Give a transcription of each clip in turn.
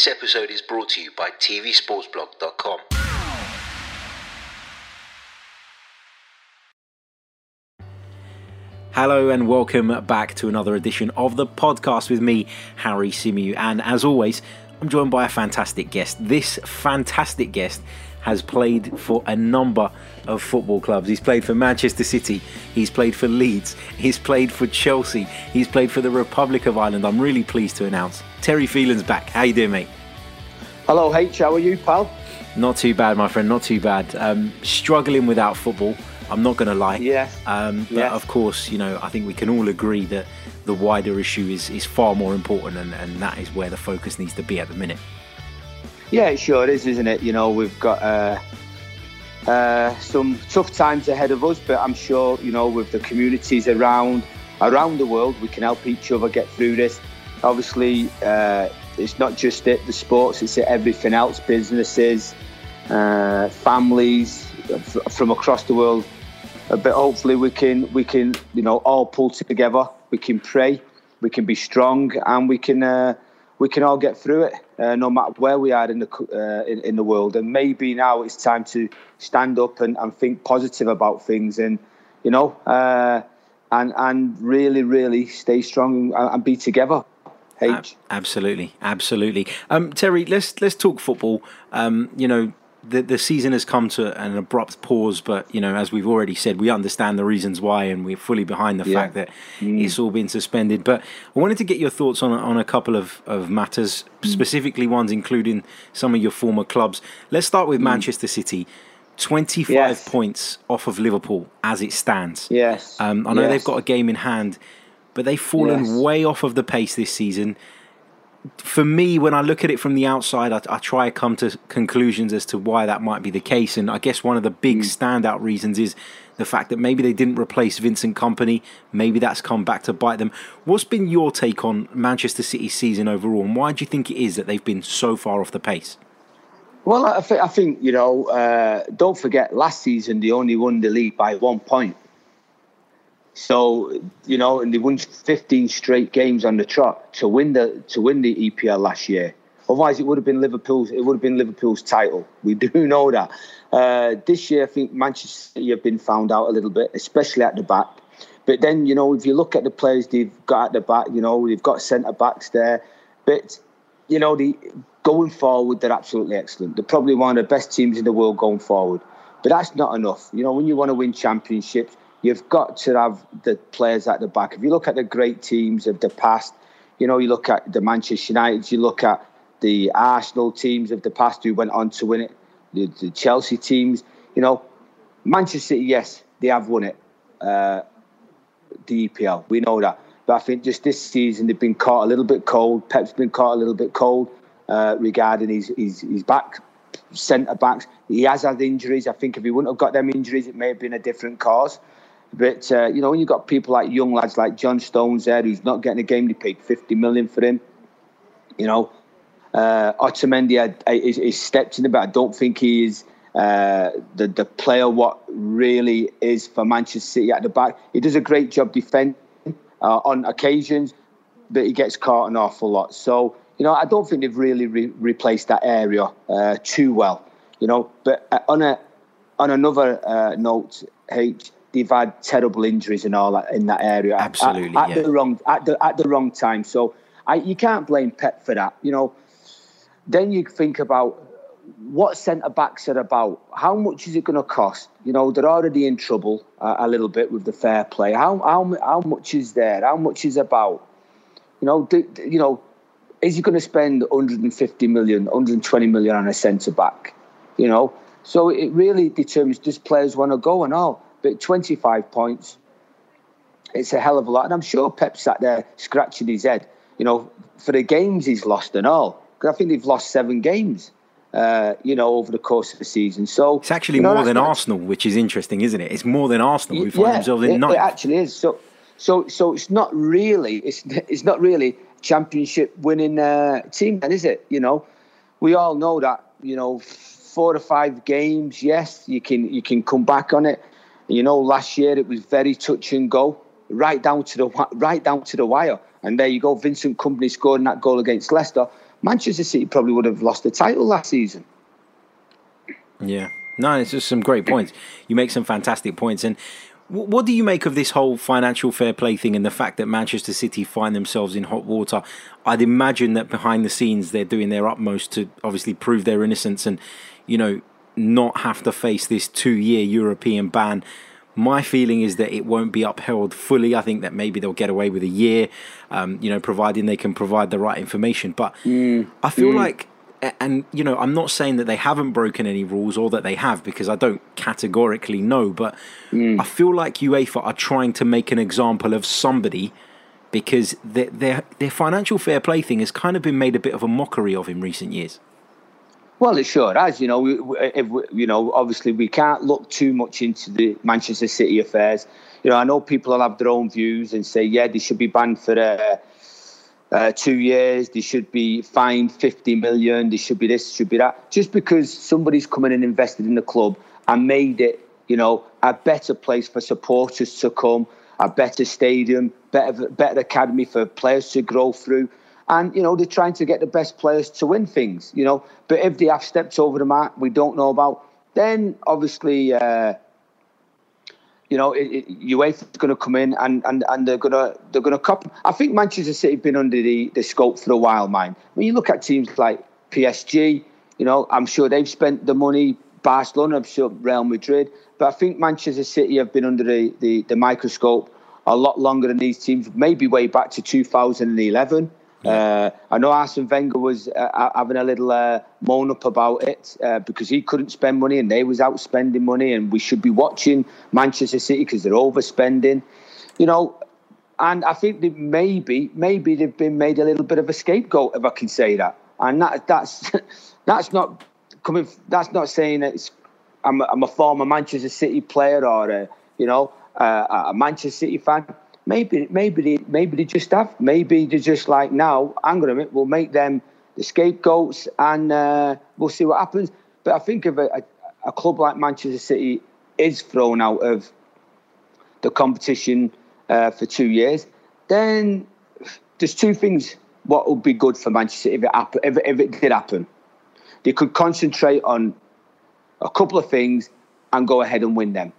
This episode is brought to you by TVSportsblog.com. Hello and welcome back to another edition of the podcast with me, Harry Symeou. And as always, I'm joined by a fantastic guest. This fantastic guest has played for a number of football clubs. He's played for Manchester City, he's played for Leeds, he's played for Chelsea, he's played for the Republic of Ireland. I'm really pleased to announce Terry Phelan's back. How you doing, mate? Hello, H. How are you, pal? Not too bad, my friend. Not too bad. Um, struggling without football. I'm not going to lie. Yes. Um, but Yes. of course, you know, I think we can all agree that the wider issue is, is far more important, and, and that is where the focus needs to be at the minute. Yeah, it sure is, isn't it? You know, we've got uh, uh, some tough times ahead of us, but I'm sure, you know, with the communities around around the world, we can help each other get through this. Obviously, uh, it's not just it, the sports; it's everything else, businesses, uh, families f- from across the world. Uh, but hopefully, we can we can you know all pull together. We can pray, we can be strong, and we can. Uh, we can all get through it, uh, no matter where we are in the uh, in, in the world. And maybe now it's time to stand up and, and think positive about things, and you know, uh, and and really, really stay strong and, and be together. H. Absolutely, absolutely. Um, Terry, let's let's talk football. Um, you know, the the season has come to an abrupt pause, but you know, as we've already said, we understand the reasons why, and we're fully behind the Yeah. fact that it's all been suspended. But I wanted to get your thoughts on on a couple of of matters, specifically ones including some of your former clubs. Let's start with Manchester City. 25 Yes. points off of Liverpool as it stands. Yes. Um, I know Yes. they've got a game in hand, but they've fallen Yes. way off of the pace this season. For me, when I look at it from the outside, I, I try to come to conclusions as to why that might be the case. And I guess one of the big standout reasons is the fact that maybe they didn't replace Vincent Kompany. Maybe that's come back to bite them. What's been your take on Manchester City's season overall, and why do you think it is that they've been so far off the pace? Well, I, th- I think you know. Uh, don't forget, last season they only won the league by one point. So you know, and they won 15 straight games on the trot to win the to win the EPL last year. Otherwise, it would have been Liverpool's. It would have been Liverpool's title. We do know that. Uh, this year, I think Manchester City have been found out a little bit, especially at the back. But then, you know, if you look at the players they've got at the back, you know, they've got centre backs there. But you know, the going forward, they're absolutely excellent. They're probably one of the best teams in the world going forward. But that's not enough. You know, when you want to win championships, you've got to have the players at the back. If you look at the great teams of the past, you know, you look at the Manchester United, you look at the Arsenal teams of the past who went on to win it, the, the Chelsea teams, you know, Manchester City, yes, they have won it, uh, the EPL. We know that. But I think just this season they've been caught a little bit cold. Pep's been caught a little bit cold uh, regarding his, his, his back centre backs. He has had injuries. I think if he wouldn't have got them injuries, it may have been a different cause. But uh, you know, when you've got people like young lads like John Stones there, who's not getting a game, they paid 50 million for him. You know, uh, Otamendi had, is, is stepped in a bit. I don't think he is uh, the the player what really is for Manchester City at the back. He does a great job defending uh, on occasions, but he gets caught an awful lot. So you know, I don't think they've really re- replaced that area uh, too well. You know, but uh, on a on another uh, note, H, they've had terrible injuries and all that in that area. at- Absolutely, at, yeah. the wrong at the at the wrong time. So I, you can't blame Pep for that. You know, then you think about what centre backs are about. How much is it going to cost? You know, they're already in trouble uh, a little bit with the fair play. How how how much is there? How much is about? You know, do, do- you know, is he going to spend 150 million, 120 million on a centre back? You know, so it really determines does players want to go and all. But 25 points, it's a hell of a lot. And I'm sure Pep sat there scratching his head, you know, for the games he's lost and all. Because I think they've lost seven games, uh, you know, over the course of the season. So It's actually you know, more than not- Arsenal, which is interesting, isn't it? It's more than Arsenal who find yeah, themselves in it, ninth. it actually is. So, so, so it's not really it's it's not really championship winning uh, team, then is it? You know, we all know that. You know, four to five games, yes, you can you can come back on it. You know, last year it was very touch and go, right down to the right down to the wire. And there you go, Vincent Kompany scoring that goal against Leicester. Manchester City probably would have lost the title last season. Yeah. No, it's just some great points. You make some fantastic points. And what do you make of this whole financial fair play thing and the fact that Manchester City find themselves in hot water? I'd imagine that behind the scenes they're doing their utmost to obviously prove their innocence and, you know, not have to face this two year European ban. My feeling is that it won't be upheld fully. I think that maybe they'll get away with a year, um, you know, providing they can provide the right information. But mm. I feel mm. like and you know, I'm not saying that they haven't broken any rules or that they have because I don't categorically know, but mm. I feel like UEFA are trying to make an example of somebody because their, their their financial fair play thing has kind of been made a bit of a mockery of in recent years. Well, it sure has. You know, we, we, you know, obviously we can't look too much into the Manchester City affairs. You know, I know people will have their own views and say, yeah, they should be banned for. Uh, uh, two years, they should be fined 50 million, they should be this, should be that. Just because somebody's come in and invested in the club and made it, you know, a better place for supporters to come, a better stadium, better, better academy for players to grow through. And, you know, they're trying to get the best players to win things, you know. But if they have stepped over the mark we don't know about, then obviously uh, you know, it, it, UEFA is going to come in and, and, and they're going to they're going to cop. I think Manchester City have been under the, the scope for a while, man. When you look at teams like PSG, you know, I'm sure they've spent the money. Barcelona, I'm sure Real Madrid, but I think Manchester City have been under the, the, the microscope a lot longer than these teams, maybe way back to 2011. Uh, I know Arsene Wenger was uh, having a little uh, moan up about it uh, because he couldn't spend money and they was out spending money, and we should be watching Manchester City because they're overspending, you know. And I think that maybe, maybe they've been made a little bit of a scapegoat, if I can say that. And that, that's that's not coming. That's not saying it's. I'm, I'm a former Manchester City player or a, you know a Manchester City fan maybe maybe they maybe they just have maybe they're just like now hang on a minute we'll make them the scapegoats and uh, we'll see what happens. But I think if a, a, a, club like Manchester City is thrown out of the competition uh, for two years then there's two things what would be good for Manchester City if it, happen, if, if it did happen. They could concentrate on a couple of things and go ahead and win them.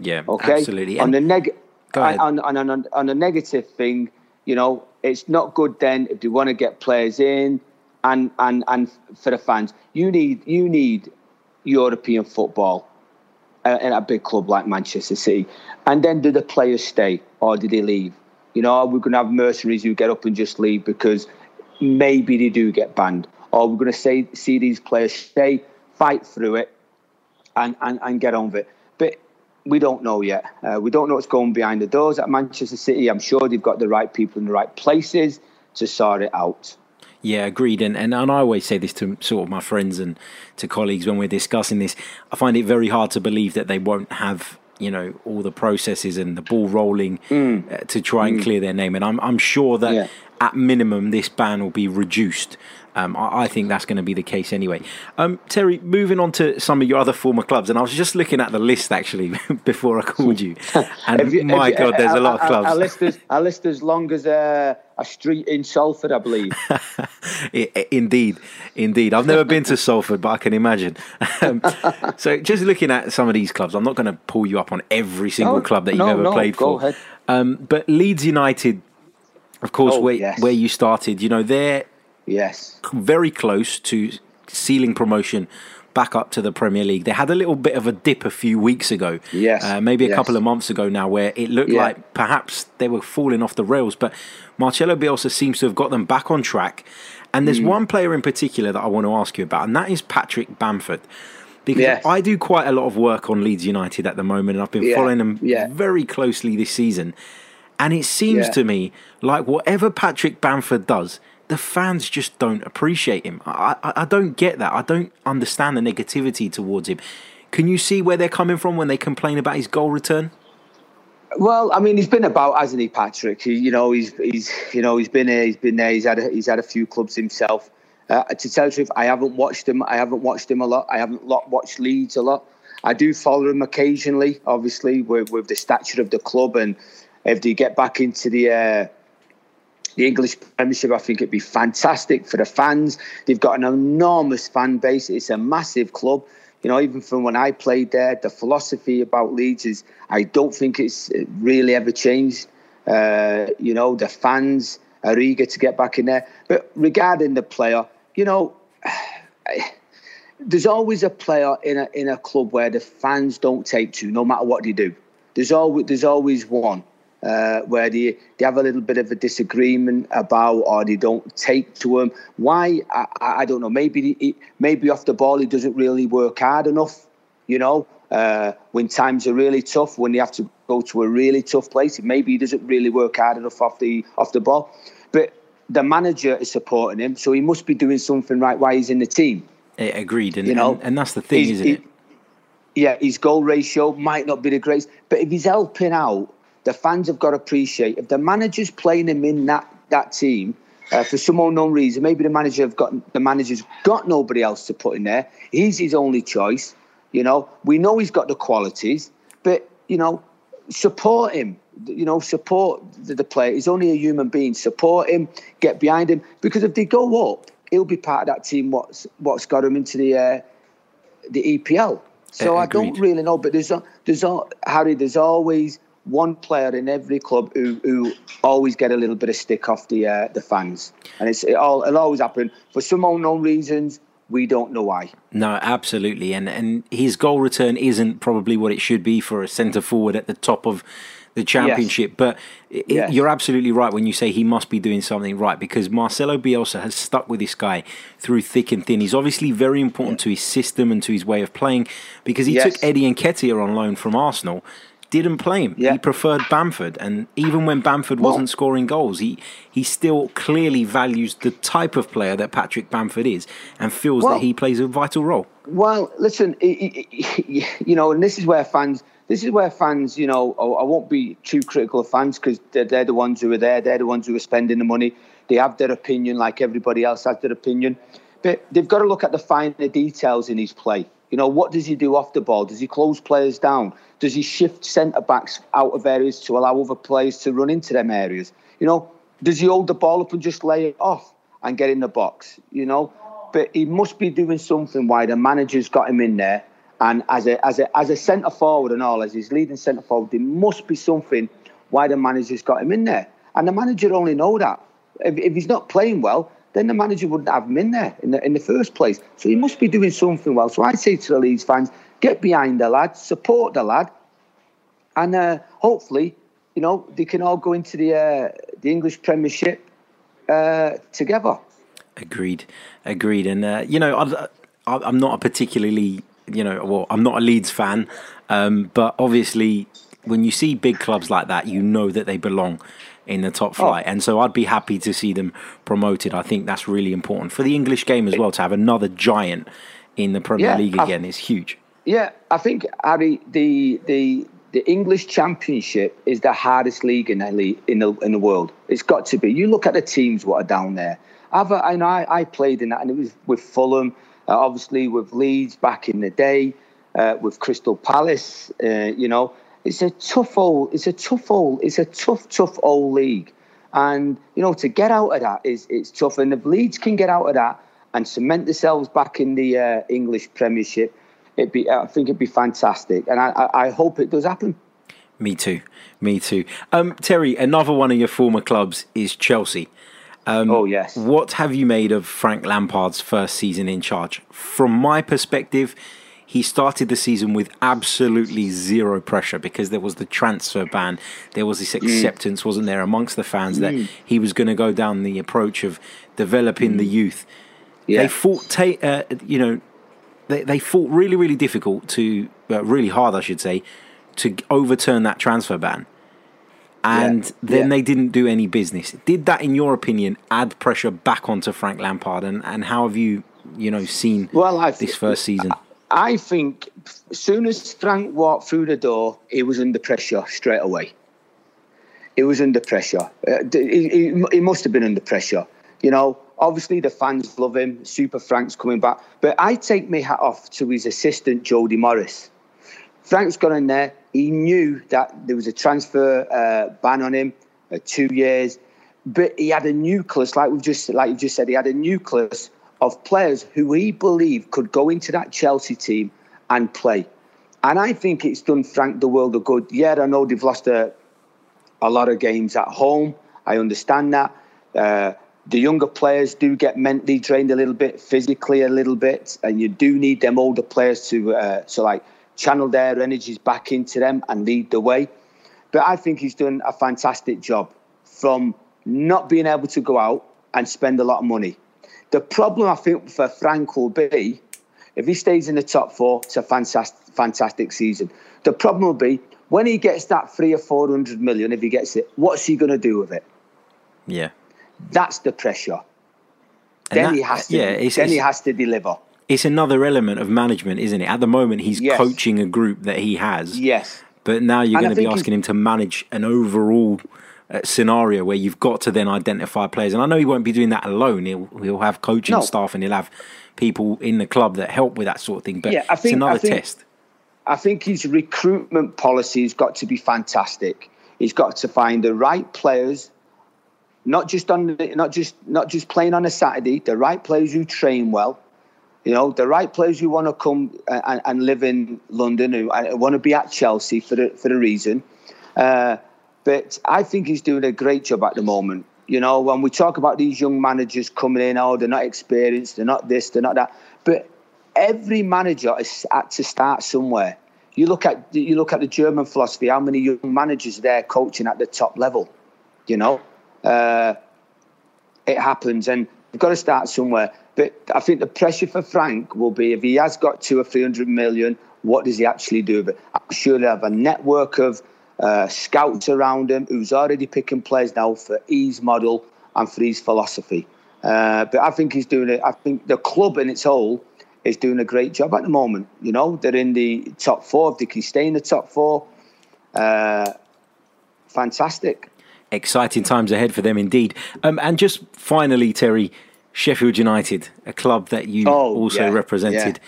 Yeah okay? absolutely. On the negative on, on, on, on a negative thing, you know, it's not good then if you want to get players in and, and, and for the fans. You need, you need European football uh, in a big club like Manchester City. And then do the players stay or do they leave? You know, are we're going to have mercenaries who get up and just leave because maybe they do get banned. Or we're going to say, see these players stay, fight through it, and, and, and get on with it. We don't know yet. Uh, we don't know what's going behind the doors at Manchester City. I'm sure they've got the right people in the right places to sort it out. Yeah, agreed. And, and and I always say this to sort of my friends and to colleagues when we're discussing this. I find it very hard to believe that they won't have you know all the processes and the ball rolling mm. uh, to try and mm. clear their name. And I'm I'm sure that yeah. at minimum this ban will be reduced um, I, I, think that's going to be the case anyway. Um, Terry, moving on to some of your other former clubs, and I was just looking at the list actually before I called you, and you, my God, there's a lot of clubs. Our, list is our list as long as a, a street in Salford, I believe. indeed, indeed. I've never been to Salford, but I can imagine. Um, so, just looking at some of these clubs, I'm not going to pull you up on every single no, club that you've no, ever no, played for. Um, but Leeds United, of course, oh, where yes. where you started, you know, they're Yes. Very close to sealing promotion back up to the Premier League. They had a little bit of a dip a few weeks ago. Yes. Uh, maybe a yes. couple of months ago now, where it looked yeah. like perhaps they were falling off the rails. But Marcelo Bielsa seems to have got them back on track. And there's mm. one player in particular that I want to ask you about, and that is Patrick Bamford. Because yes. I do quite a lot of work on Leeds United at the moment, and I've been yeah. following them yeah. very closely this season. And it seems to me like whatever Patrick Bamford does, the fans just don't appreciate him. I, I, I don't get that. I don't understand the negativity towards him. Can you see where they're coming from when they complain about his goal return? Well, I mean, he's been about, hasn't he, Patrick? He, you know, he's he's you know he's been here, he's been there, he's had a, he's had a few clubs himself. Uh, to tell the truth, I haven't watched him. I haven't watched him a lot. I haven't watched Leeds a lot. I do follow him occasionally, obviously, with, with the stature of the club and if they get back into the uh, the English Premiership. I think it'd be fantastic for the fans. They've got an enormous fan base. It's a massive club. You know, even from when I played there, the philosophy about Leeds is I don't think it's really ever changed. Uh, you know, the fans are eager to get back in there. But regarding the player, you know, there's always a player in a in a club where the fans don't take to, no matter what they do. There's always there's always one uh, where they, they have a little bit of a disagreement about or they don't take to him. Why? I, I don't know. Maybe he, maybe off the ball he doesn't really work hard enough. You know, uh, when times are really tough, when they have to go to a really tough place, maybe he doesn't really work hard enough off the off the ball. But the manager is supporting him, so he must be doing something right while he's in the team. agreed, and, you know, and, and that's the thing, isn't he, it? Yeah, his goal ratio might not be the greatest, but if he's helping out the fans have got to appreciate if the manager's playing him in that that team uh, for some unknown reason. Maybe the manager have got the manager's got nobody else to put in there. He's his only choice. You know, we know he's got the qualities, but you know, support him. You know, support the, the player. He's only a human being. Support him. Get behind him because if they go up, he'll be part of that team. What's what's got him into the uh, the EPL. So I don't really know, but there's a, there's a, Harry. There's always one player in every club who, who always get a little bit of stick off the uh, the fans, and it's it all it'll always happen for some unknown reasons. We don't know why. No, absolutely, and and his goal return isn't probably what it should be for a centre forward at the top of the championship. Yes. But it, yes. you're absolutely right when you say he must be doing something right because Marcelo Bielsa has stuck with this guy through thick and thin. He's obviously very important to his system and to his way of playing because he took Eddie Nketiah on loan from Arsenal didn't play him. Yeah. He preferred Bamford, and even when Bamford wasn't scoring goals, he he still clearly values the type of player that Patrick Bamford is, and feels well, that he plays a vital role. Well, listen, you know, and this is where fans. This is where fans, you know, I won't be too critical of fans because they're, they're the ones who are there. They're the ones who are spending the money. They have their opinion, like everybody else has their opinion. But they've got to look at the finer details in his play. You know, what does he do off the ball? Does he close players down? Does he shift centre backs out of areas to allow other players to run into them areas? You know, does he hold the ball up and just lay it off and get in the box? You know, but he must be doing something why the manager's got him in there. And as a as a as a centre forward and all, as his leading centre forward, there must be something why the manager's got him in there. And the manager only know that. If, if he's not playing well, then the manager wouldn't have him in there in the in the first place. So he must be doing something well. So I say to the Leeds fans, get behind the lad, support the lad, and uh, hopefully, you know, they can all go into the uh, the English Premiership uh, together. Agreed, agreed. And uh, you know, I, am not a particularly, you know, well, I'm not a Leeds fan, um, but obviously, when you see big clubs like that, you know that they belong in the top flight. Oh. And so I'd be happy to see them promoted. I think that's really important for the English game as well to have another giant in the Premier yeah, League again is huge. Yeah, I think Harry, the the the English Championship is the hardest league in the league, in the in the world. It's got to be. You look at the teams what are down there. I've, I know I, I played in that, and it was with Fulham, uh, obviously with Leeds back in the day, uh, with Crystal Palace. Uh, you know, it's a tough old. It's a tough old. It's a tough, tough old league, and you know to get out of that is it's tough. And if Leeds can get out of that and cement themselves back in the uh, English Premiership it'd be I think it'd be fantastic, and I, I, hope it does happen. Me too, me too. Um, Terry, another one of your former clubs is Chelsea. Um, oh yes. What have you made of Frank Lampard's first season in charge? From my perspective, he started the season with absolutely zero pressure because there was the transfer ban. There was this mm. acceptance, mm. wasn't there, amongst the fans mm. that he was going to go down the approach of developing mm. the youth. Yeah. They fought, ta- uh, you know, they, they fought really, really difficult to, uh, really hard, I should say, to overturn that transfer ban. And yeah, then yeah. they didn't do any business. Did that, in your opinion, add pressure back onto Frank Lampard? And, and how have you, you know, seen well, I this first season? I think as soon as Frank walked through the door, he was under pressure straight away. He was under pressure. Uh, he, he, he must have been under pressure. You know, Obviously, the fans love him. Super Frank's coming back. But I take my hat off to his assistant, Jody Morris. Frank's got in there. He knew that there was a transfer uh, ban on him, uh, two years. but he had a nucleus, like we've just like you just said, he had a nucleus of players who he believed could go into that Chelsea team and play. And I think it's done Frank the world of good. Yeah, I know they've lost a, a lot of games at home. I understand that. Uh, the younger players do get mentally drained a little bit, physically a little bit, and you do need them older players to uh, to like channel their energies back into them and lead the way. But I think he's done a fantastic job from not being able to go out and spend a lot of money. The problem I think for Frank will be if he stays in the top four, it's a fantastic, fantastic season. The problem will be when he gets that three or four hundred million, if he gets it, what's he going to do with it? Yeah, that's the pressure. And then that, he has to. Yeah, it's, then it's, he has to deliver. It's another element of management, isn't it? At the moment, he's yes. coaching a group that he has. Yes. But now you're and going to be asking him to manage an overall Uh, scenario where you've got to then identify players. And I know he won't be doing that alone. He'll he'll have coaching no. staff and he'll have people in the club that help with that sort of thing. But yeah, I think, it's another I think, test. I think his recruitment policy has got to be fantastic. He's got to find the right players, not just on not just not just playing on a Saturday. The right players who train well, you know, the right players who want to come uh, and, and live in London, who uh, want to be at Chelsea for the, for a reason. Uh, but I think he's doing a great job at the moment. You know, when we talk about these young managers coming in, oh, they're not experienced, they're not this, they're not that. But every manager has had to start somewhere. You look at you look at the German philosophy. How many young managers there coaching at the top level? You know, uh, it happens, and you've got to start somewhere. But I think the pressure for Frank will be if he has got two or three hundred million, what does he actually do it? I'm sure they have a network of uh, scouts around him who's already picking players now for his model and for his philosophy. Uh, but I think he's doing it. I think the club in its whole is doing a great job at the moment. You know, they're in the top four. If they can stay in the top four, uh, fantastic. Exciting times ahead for them indeed. Um, and just finally, Terry, Sheffield United, a club that you oh, also yeah, represented.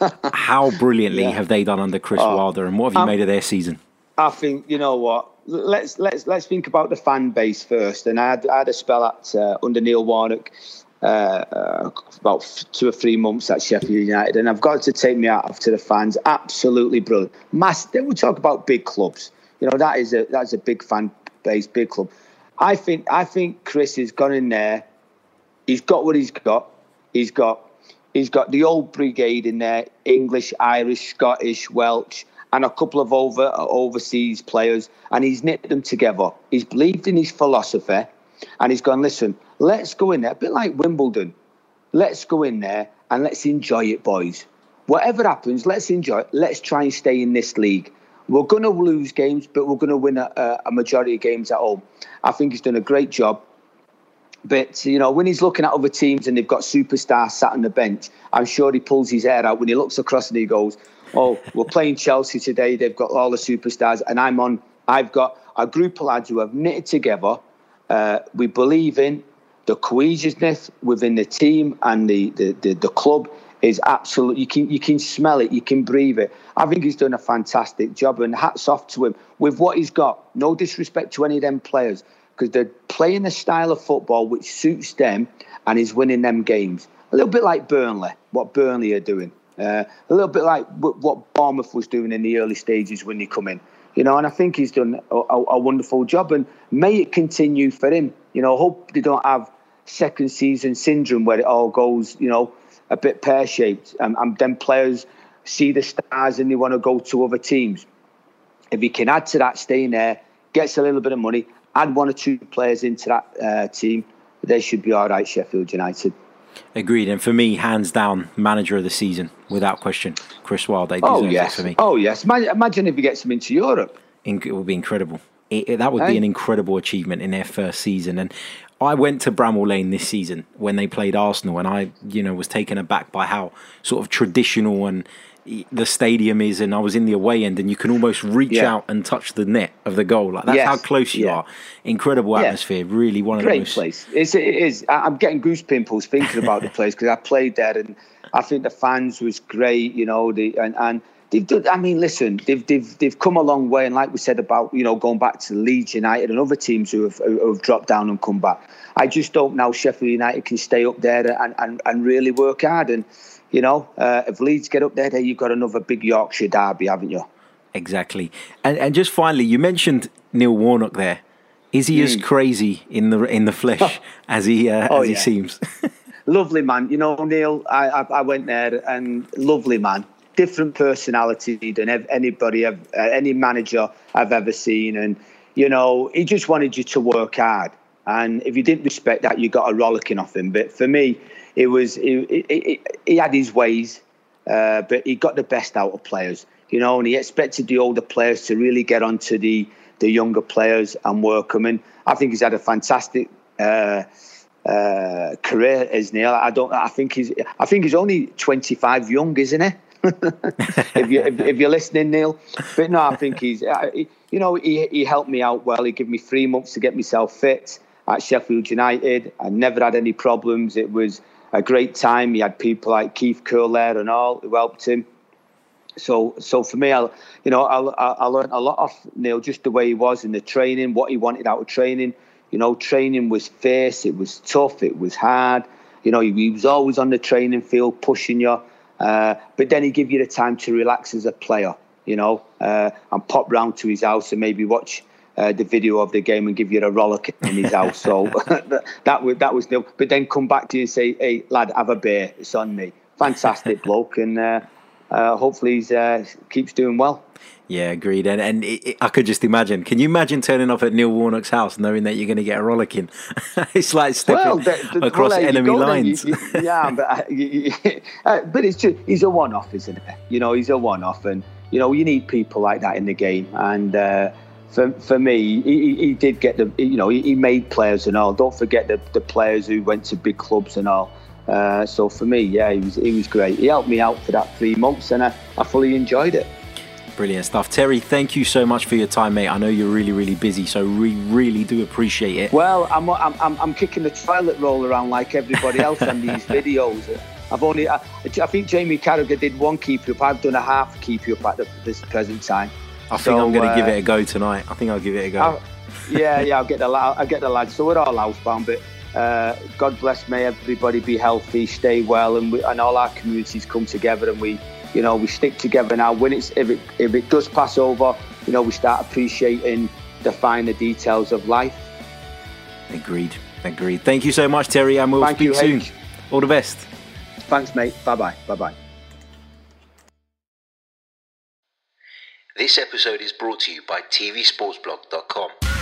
Yeah. How brilliantly yeah. have they done under Chris oh, Wilder, and what have you um, made of their season? I think you know what. Let's let's let's think about the fan base first. And I had, I had a spell at uh, under Neil Warnock, uh, uh, about two or three months at Sheffield United, and I've got to take me out to the fans. Absolutely brilliant. Mass. Then we talk about big clubs. You know that is a that's a big fan base, big club. I think I think Chris has gone in there. He's got what he's got. He's got he's got the old brigade in there: English, Irish, Scottish, Welsh and a couple of over overseas players, and he's knit them together. He's believed in his philosophy, and he's gone. Listen, let's go in there, a bit like Wimbledon. Let's go in there and let's enjoy it, boys. Whatever happens, let's enjoy it. Let's try and stay in this league. We're going to lose games, but we're going to win a, a majority of games at home. I think he's done a great job. But you know, when he's looking at other teams and they've got superstars sat on the bench, I'm sure he pulls his hair out when he looks across and he goes, oh, we're playing Chelsea today. They've got all the superstars, and I'm on. I've got a group of lads who have knitted together. Uh, we believe in the cohesiveness within the team and the, the, the, the club is absolute. You can you can smell it, you can breathe it. I think he's done a fantastic job, and hats off to him with what he's got. No disrespect to any of them players because they're playing a style of football which suits them and is winning them games. A little bit like Burnley, what Burnley are doing. Uh, a little bit like what Bournemouth was doing in the early stages when he come in, you know. And I think he's done a, a, a wonderful job, and may it continue for him. You know, hope they don't have second season syndrome where it all goes, you know, a bit pear shaped, and, and then players see the stars and they want to go to other teams. If he can add to that, staying there, gets a little bit of money, add one or two players into that uh, team, they should be all right. Sheffield United. Agreed. And for me, hands down, manager of the season, without question. Chris Wilder oh, yes. for me. Oh, yes. Imagine if he gets him into Europe. It would be incredible. It, it, that would hey. be an incredible achievement in their first season. And I went to Bramall Lane this season when they played Arsenal, and I, you know, was taken aback by how sort of traditional and the stadium is, and I was in the away end, and you can almost reach yeah. out and touch the net of the goal. Like that's yes. how close you yeah. are. Incredible atmosphere. Yeah. Really one of Great the most. place. It's, it is. I'm getting goose pimples thinking about the place because I played there, and I think the fans was great. You know, the and and they've done, I mean, listen, they've they've they've come a long way, and like we said about you know going back to Leeds United and other teams who have who have dropped down and come back. I just hope now Sheffield United can stay up there and and, and really work hard. And you know, uh, if Leeds get up there, then you've got another big Yorkshire derby, haven't you? Exactly. And and just finally, you mentioned Neil Warnock there. Is he mm. as hmm. crazy in the in the flesh as he uh, oh, as he yeah. seems? lovely man. You know, Neil. I, I, I went there and lovely man. Different personality than anybody, uh, any manager I've ever seen, and you know, he just wanted you to work hard. And if you didn't respect that, you got a rollicking off him. But for me, it was he, he, he had his ways, uh, but he got the best out of players. You know, and he expected the older players to really get onto the the younger players and work them. And I think he's had a fantastic uh, uh, career, as Neil. I don't. I think he's. I think he's only twenty five young, isn't he? if you if, if, you're listening, Neil. But no, I think he's. Uh, you know, he he helped me out well. He gave me three months to get myself fit at Sheffield United. I never had any problems. It was a great time. He had people like Keith Curle there and all who helped him so so for me, I you know I, I learned a lot of Neil just the way he was in the training, what he wanted out of training. You know, training was fierce, it was tough, it was hard. You know, he, he was always on the training field pushing you, uh, but then he give you the time to relax as a player. You know, uh, and pop round to his house and maybe watch uh, the video of the game and give you a rollick in his house. So that, that was that was Neil. But then come back to you and say, "Hey, lad, have a beer. It's on me." Fantastic bloke, and uh, uh, hopefully he uh, keeps doing well. Yeah, agreed. And and it, it, I could just imagine. Can you imagine turning up at Neil Warnock's house knowing that you're going to get a rollicking? it's like stepping well, the, the, across well, enemy lines. You, you, yeah, but uh, you, uh, but it's just he's a one-off, isn't it? You know, he's a one-off, and you know you need people like that in the game. And uh, for for me, he, he, did get the you know he, he made players and all. Don't forget the the players who went to big clubs and all. Uh, so for me, yeah, he was he was great. He helped me out for that three months, and I, I fully enjoyed it. Brilliant stuff, Terry. Thank you so much for your time, mate. I know you're really, really busy, so we really do appreciate it. Well, I'm I'm I'm, kicking the toilet roll around like everybody else on these videos. I've only I, I, think Jamie Carragher did one keep up. I've done a half keep up at the, this present time. I think so, I'm going to uh, give it a go tonight. I think I'll give it a go. I'll, yeah, yeah, I'll get the I'll get the lads. So we're all housebound, but uh, God bless. May everybody be healthy, stay well, and we, and all our communities come together and we, you know, we stick together now. When it's if it if it does pass over, you know, we start appreciating the finer details of life. Agreed. Agreed. Thank you so much, Terry, and we'll Thank speak you, soon. H. All the best. Thanks, mate. Bye bye. Bye bye. This episode is brought to you by TVSportsBlog.com.